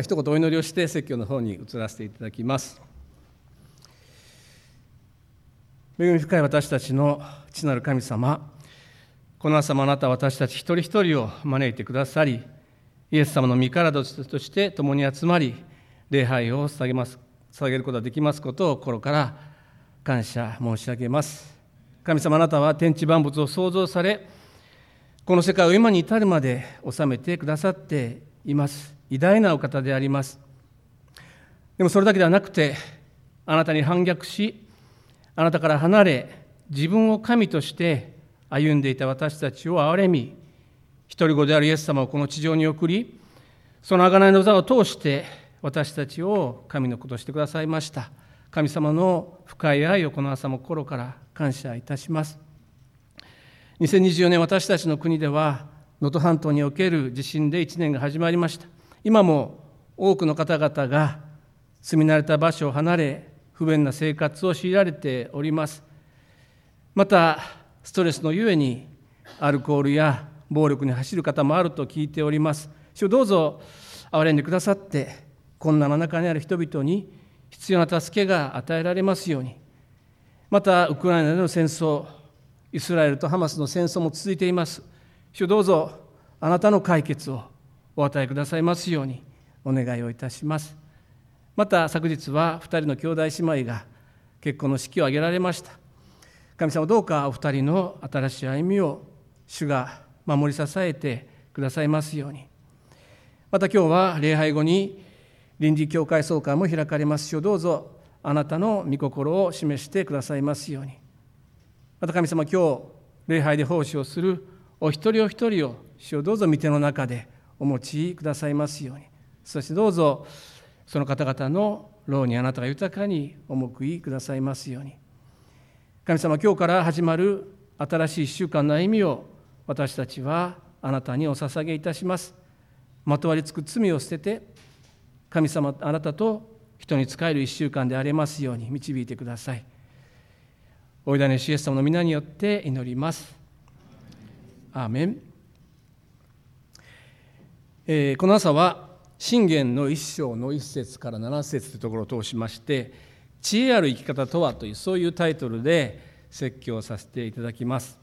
一言お祈りをして説教の方に移らせていただきます。恵み深い私たちの父なる神様この朝もあなたは私たち一人一人を招いてくださりイエス様の身体として共に集まり礼拝を捧げます捧げることができますことを心から感謝申し上げます。神様あなたは天地万物を創造されこの世界を今に至るまで治めてくださっています。偉大なお方であります。でもそれだけではなくてあなたに反逆しあなたから離れ自分を神として歩んでいた私たちを憐れみ一人子であるイエス様をこの地上に送りその贖いの座を通して私たちを神の子としてくださいました。神様の深い愛をこの朝も心から感謝いたします。2024年私たちの国では能登半島における地震で1年が始まりました。今も多くの方々が住み慣れた場所を離れ不便な生活を強いられております。またストレスのゆえにアルコールや暴力に走る方もあると聞いております。主どうぞ憐れんでくださって困難の中にある人々に必要な助けが与えられますように。またウクライナでの戦争イスラエルとハマスの戦争も続いています。主どうぞあなたの解決をお与えくださいますようにお願いをいたします。また昨日は2人の兄弟姉妹が結婚の式を挙げられました。神様どうかお二人の新しい歩みを主が守り支えてくださいますように。また今日は礼拝後に臨時教会総会も開かれますしどうぞあなたの御心を示してくださいますように。また神様今日礼拝で奉仕をするお一人お一人を主をどうぞ御手の中でお持ちくださいますように。そしてどうぞその方々の労にあなたが豊かにお報いくださいますように。神様今日から始まる新しい1週間の歩みを私たちはあなたにお捧げいたします。まとわりつく罪を捨てて神様あなたと人に仕える1週間でありますように導いてください。おいだねシエス様の皆によって祈ります。アーメン、えー、この朝は信玄の一章の一節から七節というところを通しまして知恵ある生き方とはというそういうタイトルで説教させていただきます、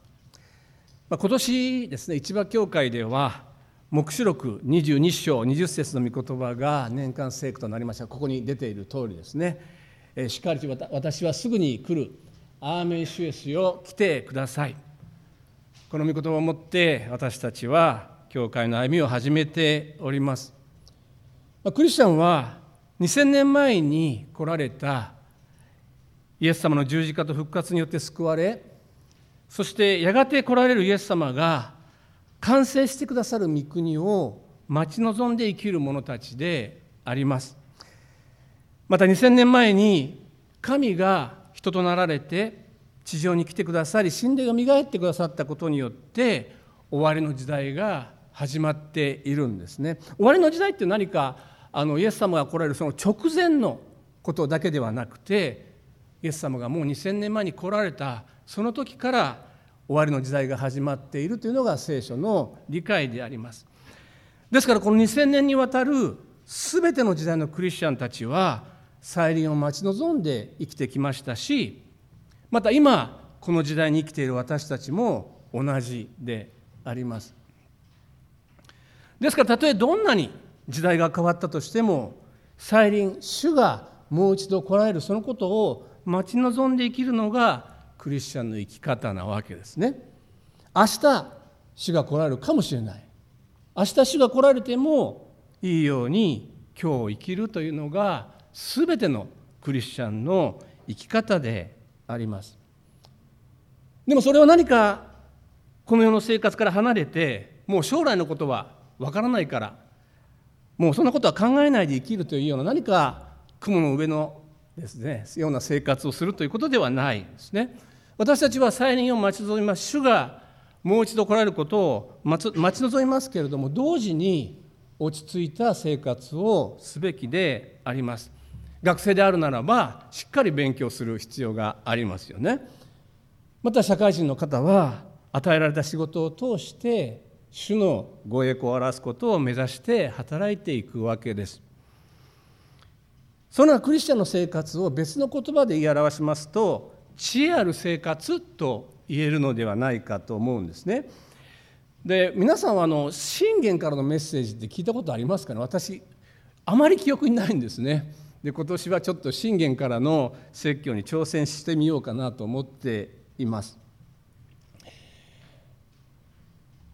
まあ、今年ですね市場教会では黙示録22章20節の御言葉が年間聖句となりました。ここに出ている通りですね、えー、しっかりと私はすぐに来る。アーメンシュエスよ来てください。この御言葉をもって私たちは教会の歩みを始めております。クリスチャンは2000年前に来られたイエス様の十字架と復活によって救われそしてやがて来られるイエス様が完成してくださる御国を待ち望んで生きる者たちであります。また2000年前に神が人となられて地上に来てくださり神霊が磨いてくださったことによって終わりの時代が始まっているんですね。終わりの時代って何かあのイエス様が来られるその直前のことだけではなくてイエス様がもう2000年前に来られたその時から終わりの時代が始まっているというのが聖書の理解であります。ですからこの2000年にわたる全ての時代のクリスチャンたちは再臨を待ち望んで生きてきましたしまた今この時代に生きている私たちも同じであります。ですからたとえどんなに時代が変わったとしても再臨主がもう一度来られるそのことを待ち望んで生きるのがクリスチャンの生き方なわけですね。明日主が来られるかもしれない。明日主が来られてもいいように今日生きるというのが全てのクリスチャンの生き方であります。でもそれは何かこの世の生活から離れてもう将来のことはわからないから。もうそんなことは考えないで生きるというような何か雲の上のですねような生活をするということではないんですね。私たちは再臨を待ち望みます主がもう一度来られることを待ち望みますけれども同時に落ち着いた生活をすべきであります。学生であるならばしっかり勉強する必要がありますよね。また社会人の方は与えられた仕事を通して主のご栄光を表すことを目指して働いていくわけですそのクリスチャンの生活を別の言葉で言い表しますと知恵ある生活と言えるのではないかと思うんですね。で皆さんはあの信玄からのメッセージって聞いたことありますか？ね私あまり記憶にないんですね。で今年はちょっと信玄からの説教に挑戦してみようかなと思っています。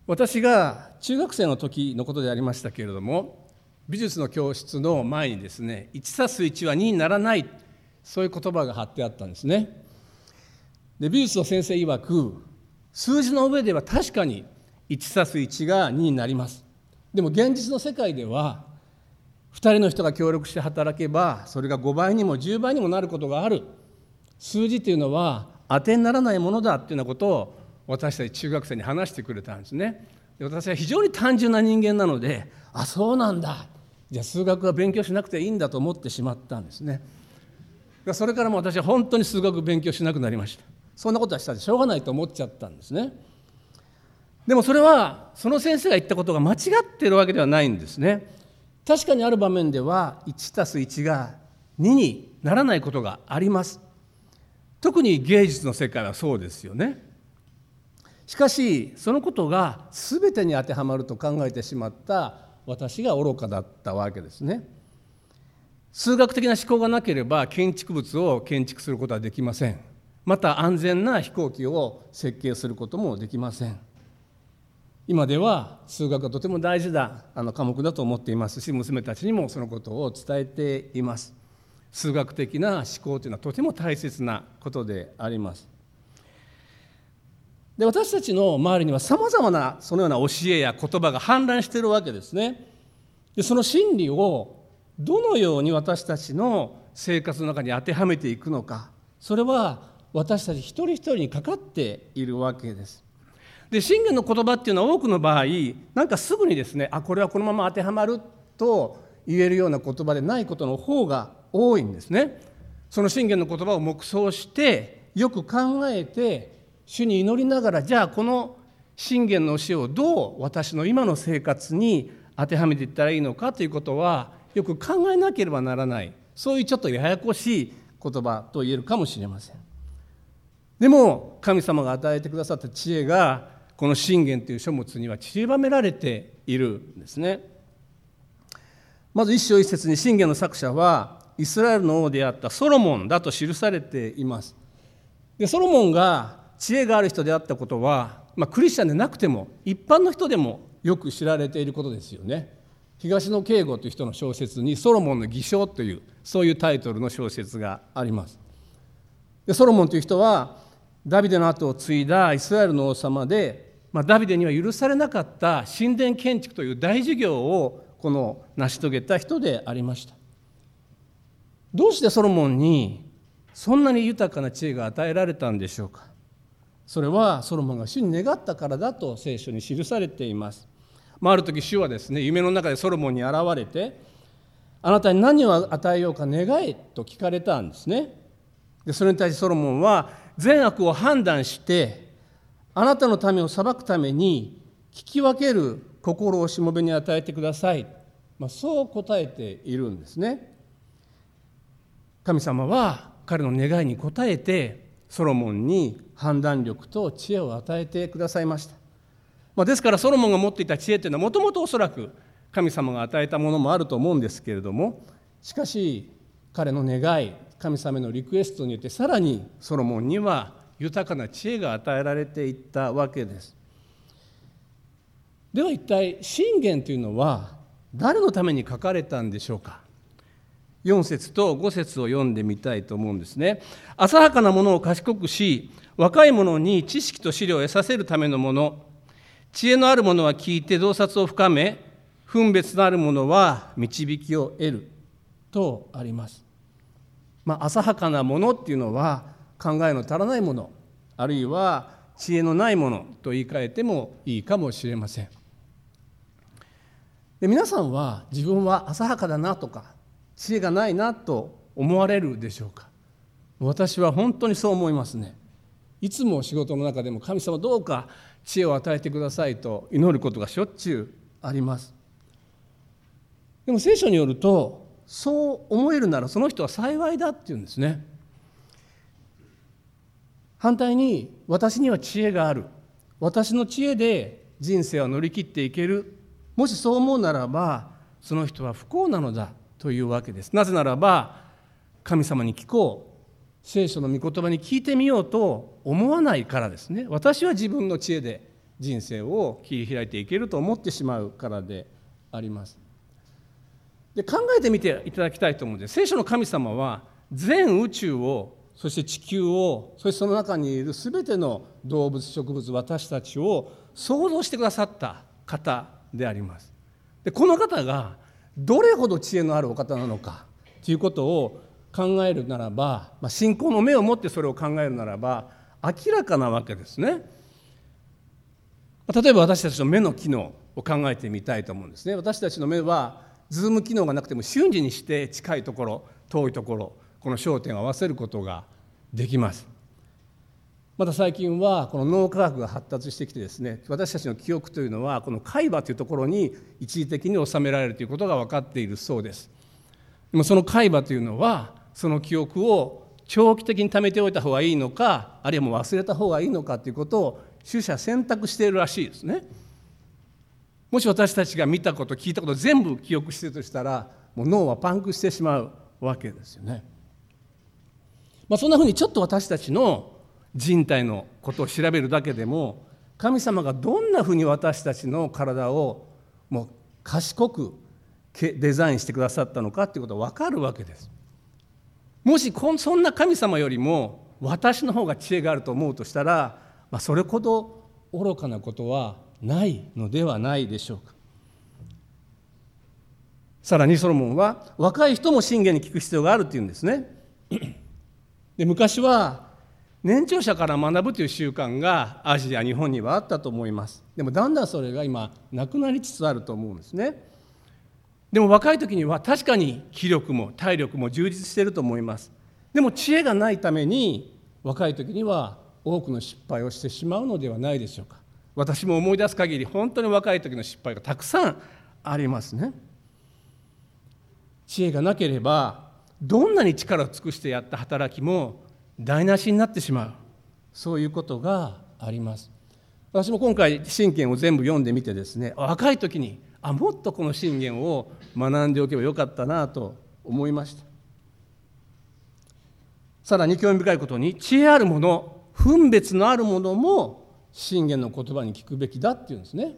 私が中学生の時のことでありましたけれども美術の教室の前にですね 1+1 は2にならないそういう言葉が貼ってあったんですね。で美術の先生曰く数字の上では確かに 1+1 が2になりますでも現実の世界では2人の人が協力して働けばそれが5倍にも10倍にもなることがある数字というのは当てにならないものだっていうようなことを私たち中学生に話してくれたんですね。で私は非常に単純な人間なのであそうなんだ。じゃあ数学は勉強しなくていいんだと思ってしまったんですね。それからも私は本当に数学勉強しなくなりました。そんなことはしたらしょうがないと思っちゃったんですね。でもそれはその先生が言ったことが間違っているわけではないんですね。確かにある場面では1たす1が2にならないことがあります。特に芸術の世界はそうですよね。しかしそのことが全てに当てはまると考えてしまった私が愚かだったわけですね。数学的な思考がなければ建築物を建築することはできません。また安全な飛行機を設計することもできません。今では数学がとても大事なあの科目だと思っていますし娘たちにもそのことを伝えています。数学的な思考というのはとても大切なことであります。で私たちの周りにはさまざまなそのような教えや言葉が氾濫しているわけですね。でその真理をどのように私たちの生活の中に当てはめていくのかそれは私たち一人一人にかかっているわけです。で信玄の言葉っていうのは多くの場合なんかすぐにですねあこれはこのまま当てはまると言えるような言葉でないことの方が多いんですね。その信玄の言葉を黙想してよく考えて主に祈りながらじゃあこの信玄の教えをどう私の今の生活に当てはめていったらいいのかということはよく考えなければならない。そういうちょっとややこしい言葉と言えるかもしれません。でも神様が与えてくださった知恵がこの信玄という書物には散りばめられているんですね。まず一章一節に信玄の作者はイスラエルの王であったソロモンだと記されています。でソロモンが知恵がある人であったことは、まあ、クリスチャンでなくても一般の人でもよく知られていることですよね。東野圭吾という人の小説に「ソロモンの偽証」というそういうタイトルの小説があります。でソロモンという人はダビデの後を継いだイスラエルの王様で、まあ、ダビデには許されなかった神殿建築という大事業をこの成し遂げた人でありました。どうしてソロモンにそんなに豊かな知恵が与えられたんでしょうか。それはソロモンが主に願ったからだと聖書に記されています、まあ、ある時主はですね夢の中でソロモンに現れてあなたに何を与えようか願えと聞かれたんですね。でそれに対してソロモンは善悪を判断してあなたの民を裁くために聞き分ける心をしもべに与えてください、まあ、そう答えているんですね。神様は彼の願いに応えてソロモンに判断力と知恵を与えてくださいました、まあ、ですからソロモンが持っていた知恵というのはもともとおそらく神様が与えたものもあると思うんですけれどもしかし彼の願い神様のリクエストによってさらにソロモンには豊かな知恵が与えられていったわけです。では一体信玄というのは誰のために書かれたんでしょうか？4節と5節を読んでみたいと思うんですね。浅はかなものを賢くし若い者に知識と資料を得させるためのもの。知恵のある者は聞いて洞察を深め分別のある者は導きを得るとあります。まあ、浅はかなものっていうのは考えの足らないものあるいは知恵のないものと言い換えてもいいかもしれません。で皆さんは自分は浅はかだなとか知恵がないなと思われるでしょうか？私は本当にそう思いますね。いつも仕事の中でも神様どうか知恵を与えてくださいと祈ることがしょっちゅうあります。でも聖書によるとそう思えるならその人は幸いだっていうんですね。反対に私には知恵がある。私の知恵で人生を乗り切っていける。もしそう思うならばその人は不幸なのだ。というわけです。なぜならば神様に聞こう。聖書の御言葉に聞いてみようと思わないからですね。私は自分の知恵で人生を切り開いていけると思ってしまうからであります。で考えてみていただきたいと思うんです。聖書の神様は全宇宙をそして地球をそしてその中にいる全ての動物植物私たちを創造してくださった方であります。でこの方がどれほど知恵のあるお方なのかということを考えるならば、まあ、信仰の目を持ってそれを考えるならば明らかなわけですね。例えば私たちの目の機能を考えてみたいと思うんですね。私たちの目はズーム機能がなくても瞬時にして近いところ遠いところこの焦点を合わせることができます。また最近はこの脳科学が発達してきてですね私たちの記憶というのはこの海馬というところに一時的に収められるということが分かっているそうです。でもその海馬というのはその記憶を長期的に貯めておいた方がいいのかあるいはもう忘れた方がいいのかということを取捨選択しているらしいですね。もし私たちが見たこと聞いたこと全部記憶してるとしたらもう脳はパンクしてしまうわけですよね、まあ、そんなふうにちょっと私たちの人体のことを調べるだけでも神様がどんなふうに私たちの体をもう賢くデザインしてくださったのかっていうことが分かるわけです。もしそんな神様よりも私の方が知恵があると思うとしたら、まあ、それほど愚かなことはないのではないでしょうか。さらにソロモンは若い人も信玄に聞く必要があるっていうんですね。で昔は年長者から学ぶという習慣がアジア日本にはあったと思います。でもだんだんそれが今なくなりつつあると思うんですね。でも若い時には確かに気力も体力も充実していると思います。でも知恵がないために若い時には多くの失敗をしてしまうのではないでしょうか。私も思い出す限り本当に若い時の失敗がたくさんありますね。知恵がなければどんなに力を尽くしてやった働きも台無しになってしまう。そういうことがあります。私も今回信玄を全部読んでみてですね若い時にあもっとこの信玄を学んでおけばよかったなと思いました。さらに興味深いことに知恵あるもの分別のあるものも信玄の言葉に聞くべきだっていうんですね。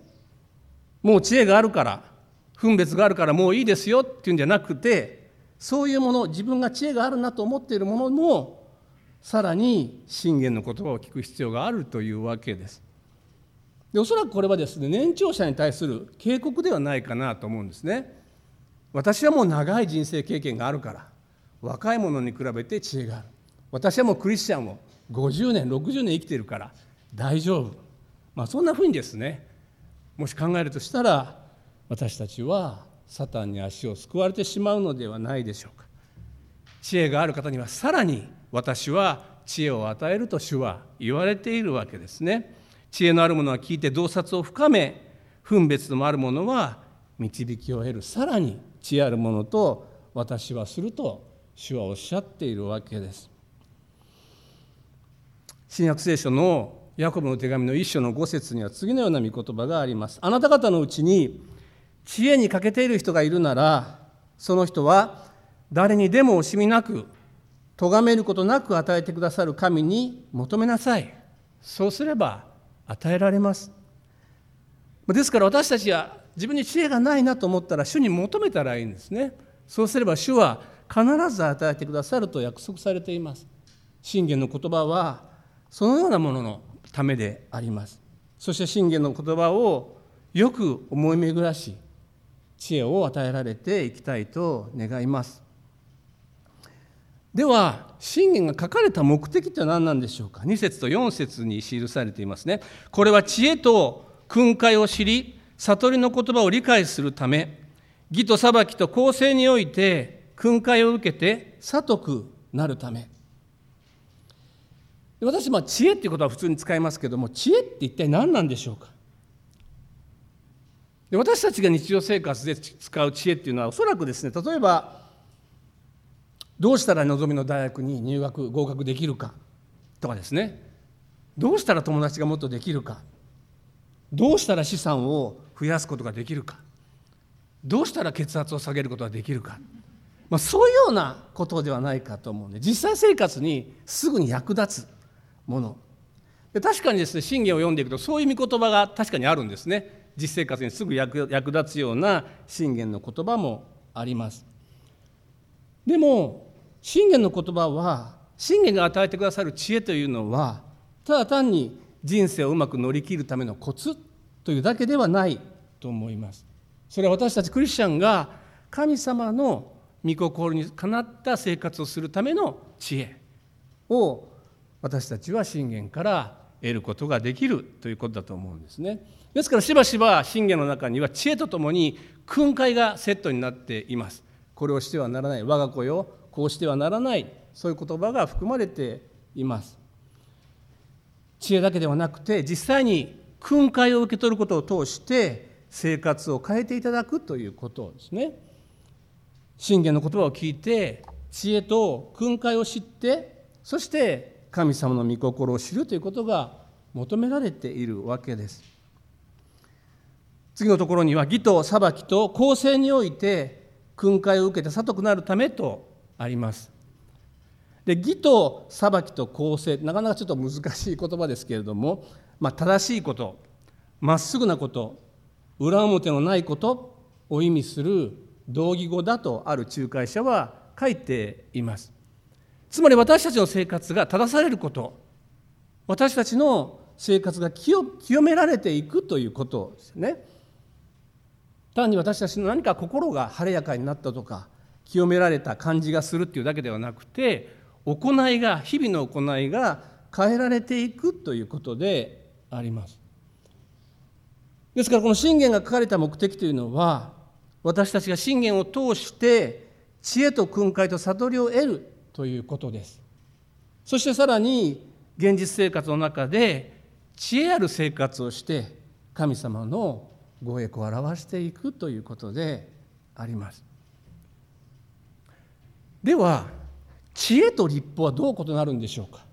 もう知恵があるから分別があるからもういいですよっていうんじゃなくてそういうもの自分が知恵があるなと思っているものもさらに信玄の言葉を聞く必要があるというわけです。でおそらくこれはですね年長者に対する警告ではないかなと思うんですね。私はもう長い人生経験があるから若い者に比べて知恵がある。私はもうクリスチャンを50年60年生きているから大丈夫。まあそんなふうにですねもし考えるとしたら私たちはサタンに足をすくわれてしまうのではないでしょうか。知恵がある方にはさらに私は知恵を与えると主は言われているわけですね。知恵のあるものは聞いて洞察を深め分別のあるものは導きを得る。さらに知恵あるものと私はすると主はおっしゃっているわけです。新約聖書のヤコブの手紙の一章の五節には次のような御言葉があります。あなた方のうちに知恵に欠けている人がいるならその人は誰にでも惜しみなく咎めることなく与えてくださる神に求めなさい。そうすれば与えられます。ですから私たちは自分に知恵がないなと思ったら主に求めたらいいんですね。そうすれば主は必ず与えてくださると約束されています。信玄の言葉はそのようなもののためであります。そして信玄の言葉をよく思い巡らし知恵を与えられていきたいと願います。では信玄が書かれた目的って何なんでしょうか？2節と4節に記されていますね。これは知恵と訓戒を知り悟りの言葉を理解するため義と裁きと公正において訓戒を受けて悟くなるため。私ま知恵っていうことは普通に使いますけども知恵って一体何なんでしょうか？で私たちが日常生活で使う知恵っていうのはおそらくですね例えばどうしたら望みの大学に入学合格できるかとかですね。どうしたら友達がもっとできるか。どうしたら資産を増やすことができるか。どうしたら血圧を下げることができるか、まあ、そういうようなことではないかと思うんで実際生活にすぐに役立つもの。で確かにですね信玄を読んでいくとそういう御言葉が確かにあるんですね。実生活にすぐ役役立つような信玄の言葉もあります。でも信玄の言葉は信玄が与えてくださる知恵というのはただ単に人生をうまく乗り切るためのコツというだけではないと思います。それは私たちクリスチャンが神様の御心にかなった生活をするための知恵を私たちは信玄から得ることができるということだと思うんですね。ですからしばしば信玄の中には知恵とともに訓戒がセットになっています。これをしてはならない我が子よ。こうしてはならないそういう言葉が含まれています。知恵だけではなくて実際に訓戒を受け取ることを通して生活を変えていただくということですね。信玄の言葉を聞いて知恵と訓戒を知ってそして神様の御心を知るということが求められているわけです。次のところには義と裁きと公正において訓戒を受けて里くなるためとあります。で義と裁きと公正なかなかちょっと難しい言葉ですけれども、まあ、正しいことまっすぐなこと裏表のないことを意味する同義語だとある仲介者は書いています。つまり私たちの生活が正されること私たちの生活が清められていくということですね。単に私たちの何か心が晴れやかになったとか清められた感じがするっていうだけではなくて行いが日々の行いが変えられていくということであります。ですからこの信玄が書かれた目的というのは私たちが信玄を通して知恵と訓戒と悟りを得るということです。そしてさらに現実生活の中で知恵ある生活をして神様のご栄光を表していくということであります。では知恵と立法はどう異なるんでしょうか？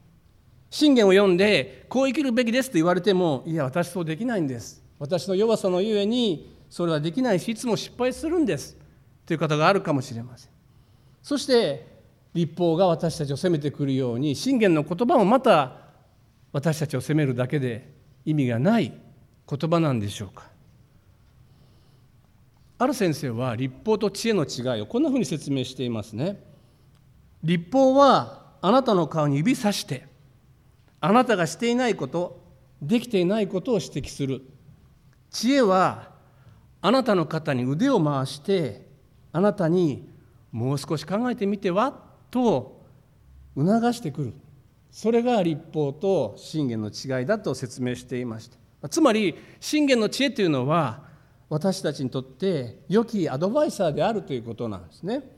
信玄を読んでこう生きるべきですと言われてもいや私そうできないんです。私の弱さのゆえにそれはできないしいつも失敗するんです。という方があるかもしれません。そして立法が私たちを責めてくるように信玄の言葉もまた私たちを責めるだけで意味がない言葉なんでしょうか？ある先生は立法と知恵の違いをこんなふうに説明していますね。立法はあなたの顔に指さしてあなたがしていないことできていないことを指摘する。知恵はあなたの肩に腕を回してあなたにもう少し考えてみてはと促してくる。それが立法と信玄の違いだと説明していました。つまり信玄の知恵というのは私たちにとって良きアドバイザーであるということなんですね。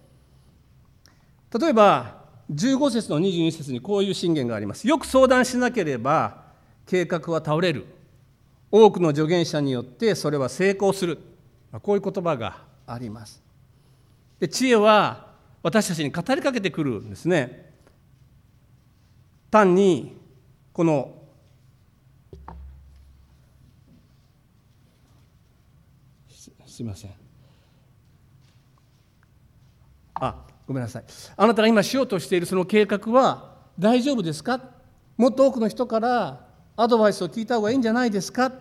例えば15節の22節にこういう信玄があります。よく相談しなければ計画は倒れる。多くの助言者によってそれは成功する。こういう言葉があります。で知恵は私たちに語りかけてくるんですね。単にこのすいません。あごめんなさい。あなたが今しようとしているその計画は大丈夫ですか？もっと多くの人からアドバイスを聞いた方がいいんじゃないですか？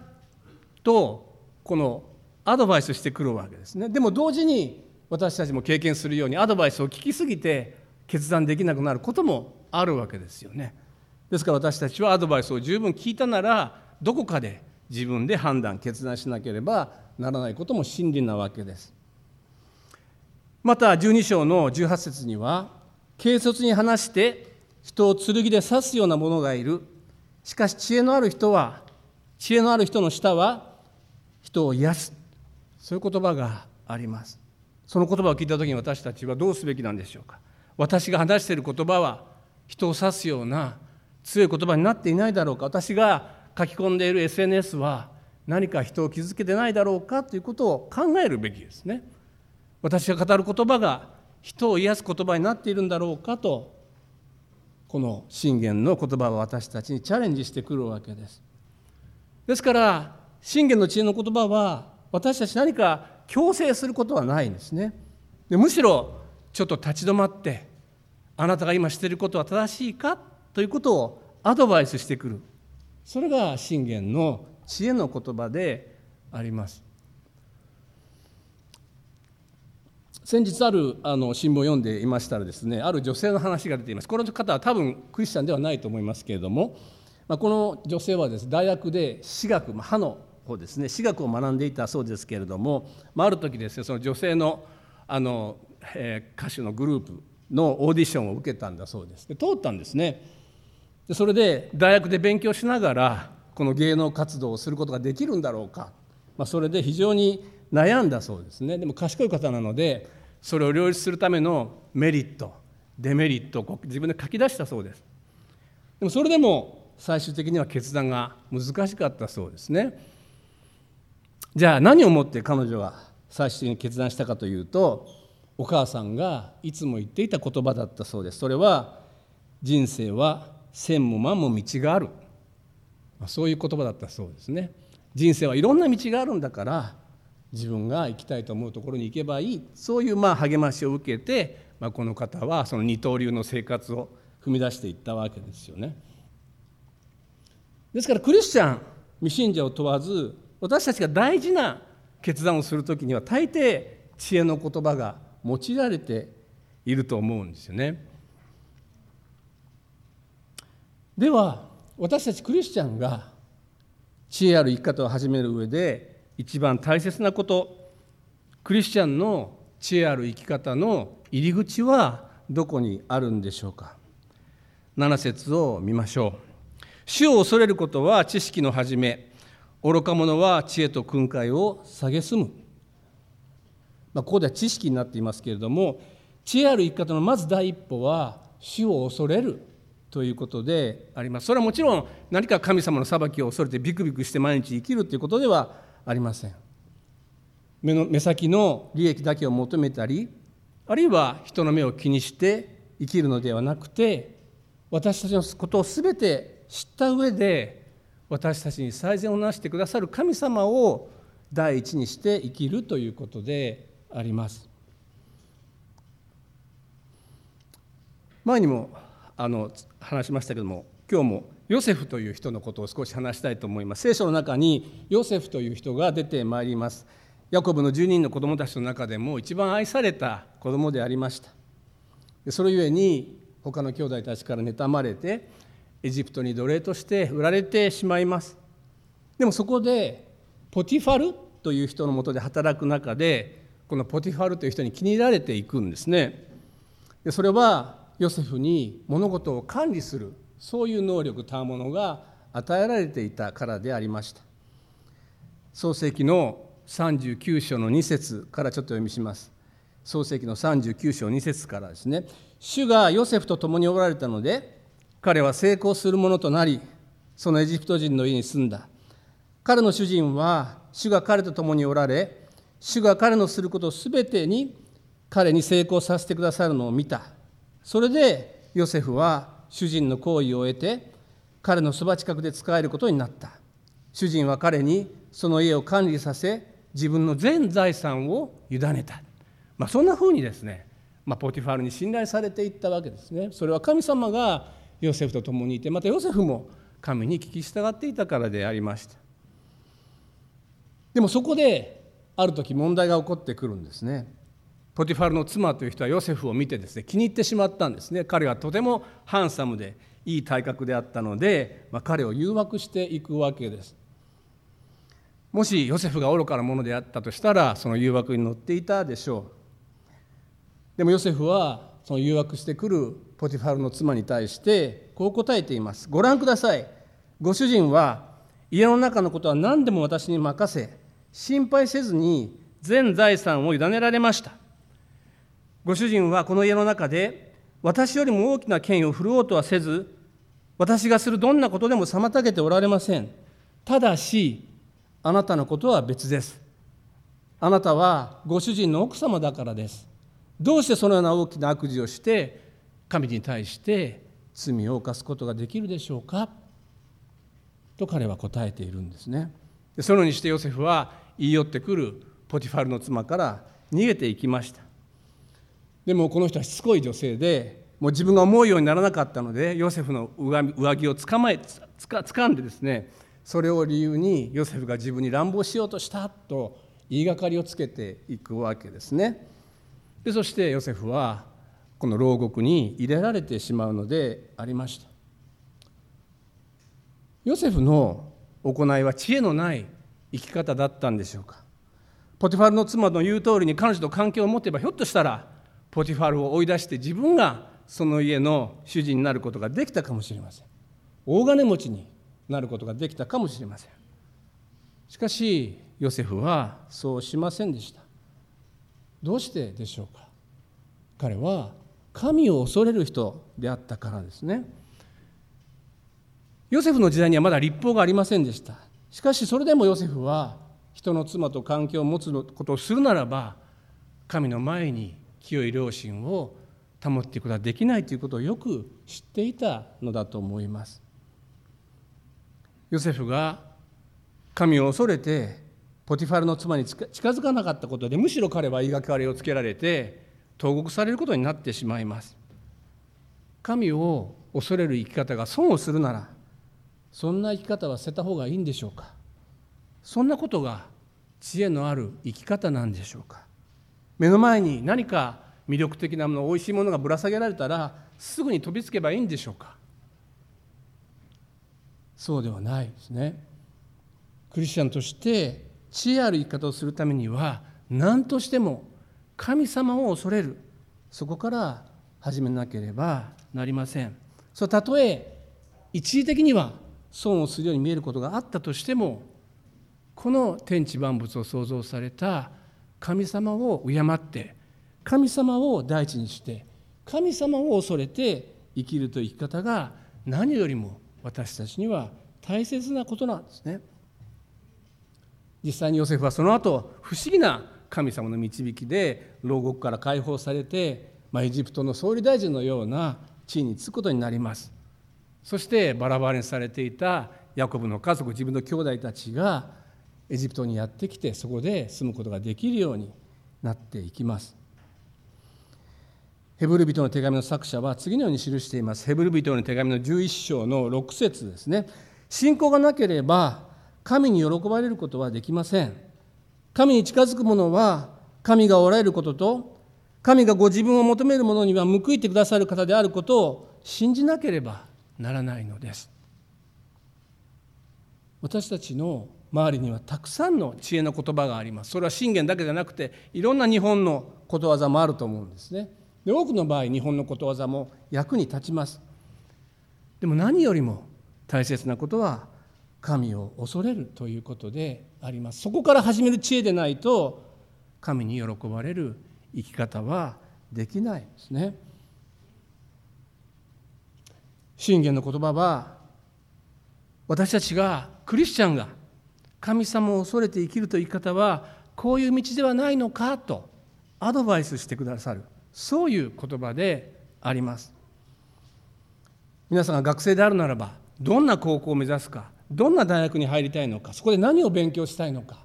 とこのアドバイスしてくるわけですね。でも同時に私たちも経験するようにアドバイスを聞きすぎて決断できなくなることもあるわけですよね。ですから私たちはアドバイスを十分聞いたならどこかで自分で判断決断しなければならないことも真理なわけです。また12章の18節には軽率に話して人を剣で刺すような者がいる。しかし知恵のある人は知恵のある人の下は人を癒す。そういう言葉があります。その言葉を聞いた時に私たちはどうすべきなんでしょうか。私が話している言葉は人を刺すような強い言葉になっていないだろうか。私が書き込んでいる SNS は何か人を傷つけてないだろうかということを考えるべきですね。私が語る言葉が人を癒す言葉になっているんだろうかとこの信玄の言葉は私たちにチャレンジしてくるわけです。ですから信玄の知恵の言葉は私たち何か強制することはないんですね。でむしろちょっと立ち止まってあなたが今していることは正しいかということをアドバイスしてくる。それが信玄の知恵の言葉であります。先日あるあの新聞を読んでいましたらですねある女性の話が出ています。この方は多分クリスチャンではないと思いますけれども、まあ、この女性はです、ね、大学で私学、まあ、歯の方ですね私学を学んでいたそうですけれども、まあ、ある時ですねその女性のあの、えー、歌手のグループのオーディションを受けたんだそうです。で通ったんですね。でそれで大学で勉強しながらこの芸能活動をすることができるんだろうか、まあ、それで非常に悩んだそうですね。でも賢い方なのでそれを両立するためのメリットデメリットを自分で書き出したそうです。でもそれでも最終的には決断が難しかったそうですね。じゃあ何をもって彼女は最終的に決断したかというとお母さんがいつも言っていた言葉だったそうです。それは人生は千も万も道がある。そういう言葉だったそうですね。人生はいろんな道があるんだから自分が行きたいと思うところに行けばいいそういうまあ励ましを受けて、まあ、この方はその二刀流の生活を踏み出していったわけですよね。ですからクリスチャン未信者を問わず私たちが大事な決断をする時には大抵知恵の言葉が用いられていると思うんですよね。では私たちクリスチャンが知恵ある生き方を始める上で一番大切なことクリスチャンの知恵ある生き方の入り口はどこにあるんでしょうか？7節を見ましょう。主を恐れることは知識の始め愚か者は知恵と訓戒を蔑む、まあ、ここでは知識になっていますけれども知恵ある生き方のまず第一歩は主を恐れるということであります。それはもちろん何か神様の裁きを恐れてビクビクして毎日生きるということではありません目の目先の利益だけを求めたりあるいは人の目を気にして生きるのではなくて私たちのことを全て知った上で私たちに最善をなしてくださる神様を第一にして生きるということであります。前にもあの話しましたけども今日もヨセフという人のことを少し話したいと思います。聖書の中にヨセフという人が出てまいります。ヤコブの10人の子供たちの中でも一番愛された子供でありました。それゆえに他の兄弟たちから妬まれてエジプトに奴隷として売られてしまいます。でもそこでポティファルという人のもとで働く中でこのポティファルという人に気に入られていくんですね。でそれはヨセフに物事を管理するそういう能力たものが与えられていたからでありました。創世記の39章の2節からちょっと読みします。創世記の39章2節からですね。主がヨセフと共におられたので彼は成功するものとなりそのエジプト人の家に住んだ。彼の主人は主が彼と共におられ主が彼のすることすべてに彼に成功させてくださるのを見た。それでヨセフは主人の行為を得て彼のそば近くで仕えることになった。主人は彼にその家を管理させ自分の全財産を委ねた、まあ、そんなふうにですね、まあ、ポティファールに信頼されていったわけですね。それは神様がヨセフと共にいてまたヨセフも神に聞き従っていたからでありました。でもそこである時問題が起こってくるんですね。ポティファルの妻という人はヨセフを見てですね気に入ってしまったんですね。彼はとてもハンサムでいい体格であったので、まあ、彼を誘惑していくわけです。もしヨセフが愚かなものであったとしたらその誘惑に乗っていたでしょう。でもヨセフはその誘惑してくるポティファルの妻に対してこう答えています。ご覧ください。ご主人は家の中のことは何でも私に任せ心配せずに全財産を委ねられました。ご主人はこの家の中で私よりも大きな権威を振るおうとはせず私がするどんなことでも妨げておられません。ただしあなたのことは別です。あなたはご主人の奥様だからです。どうしてそのような大きな悪事をして神に対して罪を犯すことができるでしょうか？と彼は答えているんですね。そのようにしてヨセフは言い寄ってくるポティファルの妻から逃げていきました。でもこの人はしつこい女性でもう自分が思うようにならなかったのでヨセフの上着をつかまえつか掴んでですねそれを理由にヨセフが自分に乱暴しようとしたと言いがかりをつけていくわけですね。でそしてヨセフはこの牢獄に入れられてしまうのでありました。ヨセフの行いは知恵のない生き方だったんでしょうか。ポテファルの妻の言う通りに彼女と関係を持てばひょっとしたらポティファルを追い出して自分がその家の主人になることができたかもしれません。大金持ちになることができたかもしれません。しかしヨセフはそうしませんでした。どうしてでしょうか。彼は神を恐れる人であったからですね。ヨセフの時代にはまだ立法がありませんでした。しかしそれでもヨセフは人の妻と関係を持つことをするならば神の前に清い良心を保っていくことはできないということをよく知っていたのだと思います。ヨセフが神を恐れてポティファルの妻に近づかなかったことでむしろ彼は言いがかりをつけられて投獄されることになってしまいます。神を恐れる生き方が損をするならそんな生き方は捨てた方がいいんでしょうか？そんなことが知恵のある生き方なんでしょうか？目の前に何か魅力的なものおいしいものがぶら下げられたらすぐに飛びつけばいいんでしょうか？そうではないですね。クリスチャンとして知恵ある生き方をするためには何としても神様を恐れる。そこから始めなければなりません。そたとえ一時的には損をするように見えることがあったとしてもこの天地万物を創造された神様を敬って神様を第一にして神様を恐れて生きるという生き方が何よりも私たちには大切なことなんですね。実際にヨセフはその後不思議な神様の導きで牢獄から解放されて、まあ、エジプトの総理大臣のような地位に就くことになりますそしてバラバラにされていたヤコブの家族自分の兄弟たちがエジプトにやってきてそこで住むことができるようになっていきます。ヘブル人の手紙の作者は次のように記しています。ヘブル人の手紙の11章の6節ですね。信仰がなければ神に喜ばれることはできません。神に近づく者は神がおられることと神がご自分を求める者には報いてくださる方であることを信じなければならないのです。私たちの周りにはたくさんの知恵の言葉があります。それは信玄だけじゃなくていろんな日本のことわざもあると思うんですね。で多くの場合日本のことわざも役に立ちます。でも何よりも大切なことは神を恐れるということであります。そこから始める知恵でないと神に喜ばれる生き方はできないですね。信玄の言葉は私たちがクリスチャンが神様を恐れて生きるという生き方はこういう道ではないのかとアドバイスしてくださる。そういう言葉であります。皆さんが学生であるならばどんな高校を目指すかどんな大学に入りたいのかそこで何を勉強したいのか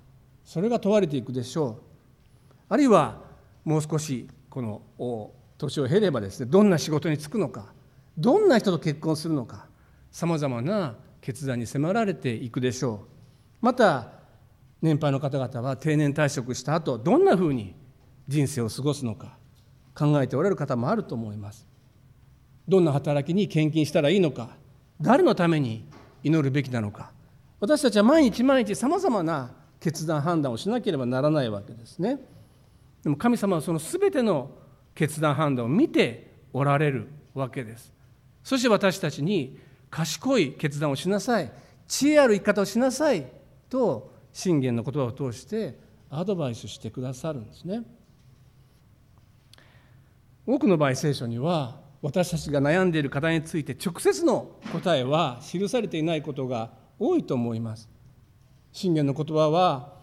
それが問われていくでしょう。あるいはもう少しこの年を経ればですねどんな仕事に就くのかどんな人と結婚するのかさまざまな決断に迫られていくでしょう。また年配の方々は定年退職した後どんなふうに人生を過ごすのか考えておられる方もあると思います。どんな働きに献金したらいいのか誰のために祈るべきなのか私たちは毎日毎日さまざまな決断判断をしなければならないわけですね。でも神様はその全ての決断判断を見ておられるわけです。そして私たちに賢い決断をしなさい。知恵ある生き方をしなさい。と信玄の言葉を通してアドバイスしてくださるんですね。多くの場合聖書には私たちが悩んでいる課題について直接の答えは記されていないことが多いと思います。信玄の言葉は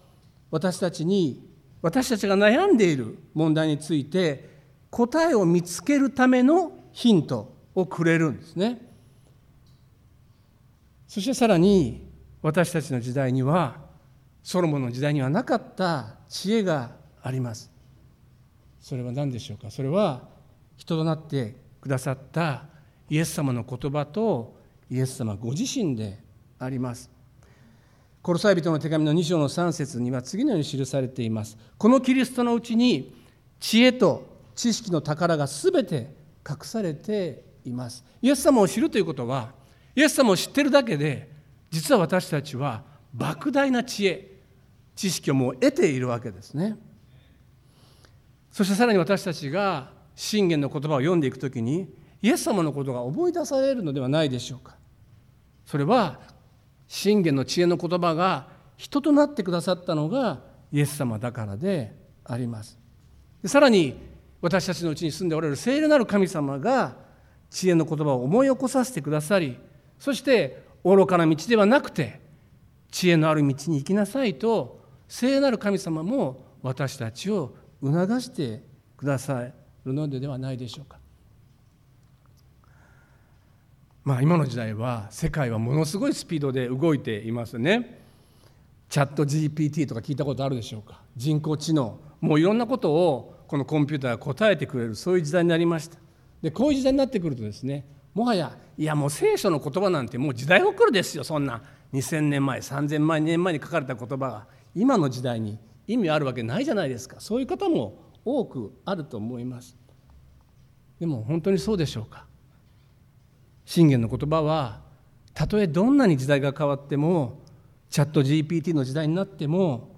私たちに私たちが悩んでいる問題について答えを見つけるためのヒントをくれるんですね。そしてさらに私たちの時代にはソロモンの時代にはなかった知恵があります。それは何でしょうか？それは人となってくださったイエス様の言葉とイエス様ご自身であります。コロサイ人の手紙の2章の3節には次のように記されています。このキリストのうちに知恵と知識の宝が全て隠されています。イエス様を知るということはイエス様を知ってるだけで実は私たちは莫大な知恵知識をもう得ているわけですね。そしてさらに私たちが信玄の言葉を読んでいくときにイエス様のことが思い出されるのではないでしょうか。それは信玄の知恵の言葉が人となってくださったのがイエス様だからであります。でさらに私たちのうちに住んでおられる聖霊なる神様が知恵の言葉を思い起こさせてくださりそして愚かな道ではなくて知恵のある道に行きなさいと聖なる神様も私たちを促してくださるのではないでしょうか。まあ今の時代は世界はものすごいスピードで動いていますね。チャット GPT とか聞いたことあるでしょうか人工知能もういろんなことをこのコンピューターが答えてくれるそういう時代になりましたでこういう時代になってくるとですねもはやいやもう聖書の言葉なんてもう時代遅れですよそんな。2000年前3000万年前に書かれた言葉が今の時代に意味あるわけないじゃないですか。そういう方も多くあると思います。でも本当にそうでしょうか。信玄の言葉はたとえどんなに時代が変わってもチャット GPT の時代になっても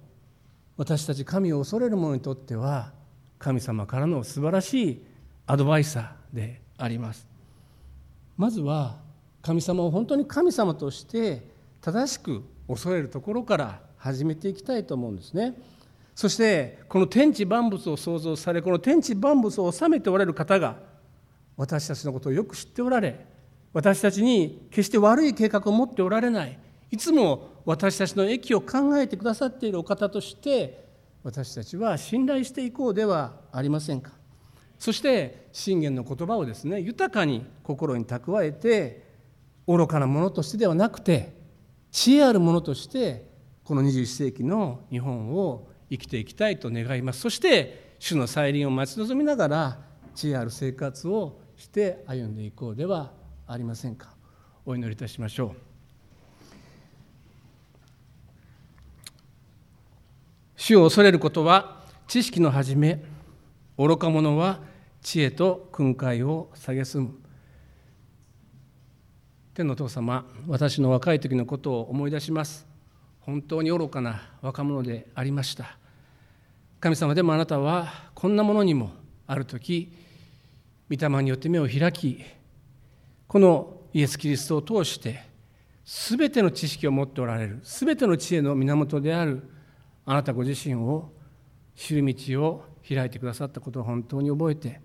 私たち神を恐れる者にとっては神様からの素晴らしいアドバイザーであります。まずは神様を本当に神様として正しく恐れるところから始めていきたいと思うんですね。そしてこの天地万物を創造されこの天地万物を治めておられる方が私たちのことをよく知っておられ私たちに決して悪い計画を持っておられないいつも私たちの益を考えてくださっているお方として私たちは信頼していこうではありませんか？そして信玄の言葉をですね豊かに心に蓄えて愚かなものとしてではなくて知恵あるものとしてこの21世紀の日本を生きていきたいと願います。そして主の再臨を待ち望みながら知恵ある生活をして歩んでいこうではありませんか。お祈りいたしましょう。主を恐れることは知識の始め愚か者は知恵と訓戒を蔑む。天の父様私の若い時のことを思い出します。本当に愚かな若者でありました。神様でもあなたはこんなものにもある時御霊によって目を開きこのイエス・キリストを通して全ての知識を持っておられる全ての知恵の源であるあなたご自身を知る道を開いてくださったことを本当に覚えて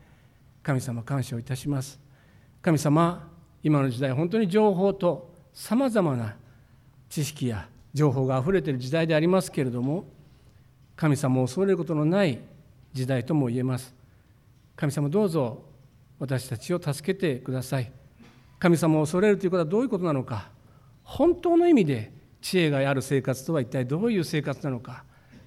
神様感謝をいたします。神様今の時代本当に情報とさまざまな知識や情報があふれている時代でありますけれども神様を恐れることのない時代とも言えます。神様どうぞ私たちを助けてください。神様を恐れるということはどういうことなのか本当の意味で知恵がある生活とは一体どういう生活なのか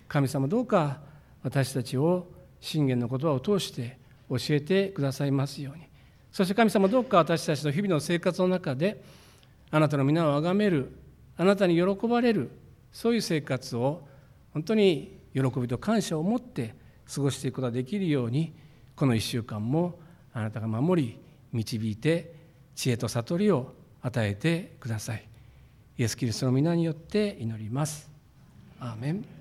神様どうか私たちを信玄の言葉を通して教えてくださいますように。そして神様どうか私たちの日々の生活の中であなたの皆をあがめるあなたに喜ばれるそういう生活を本当に喜びと感謝を持って過ごしていくことができるようにこの1週間もあなたが守り導いて知恵と悟りを与えてください。イエス・キリストの皆によって祈ります。アーメン。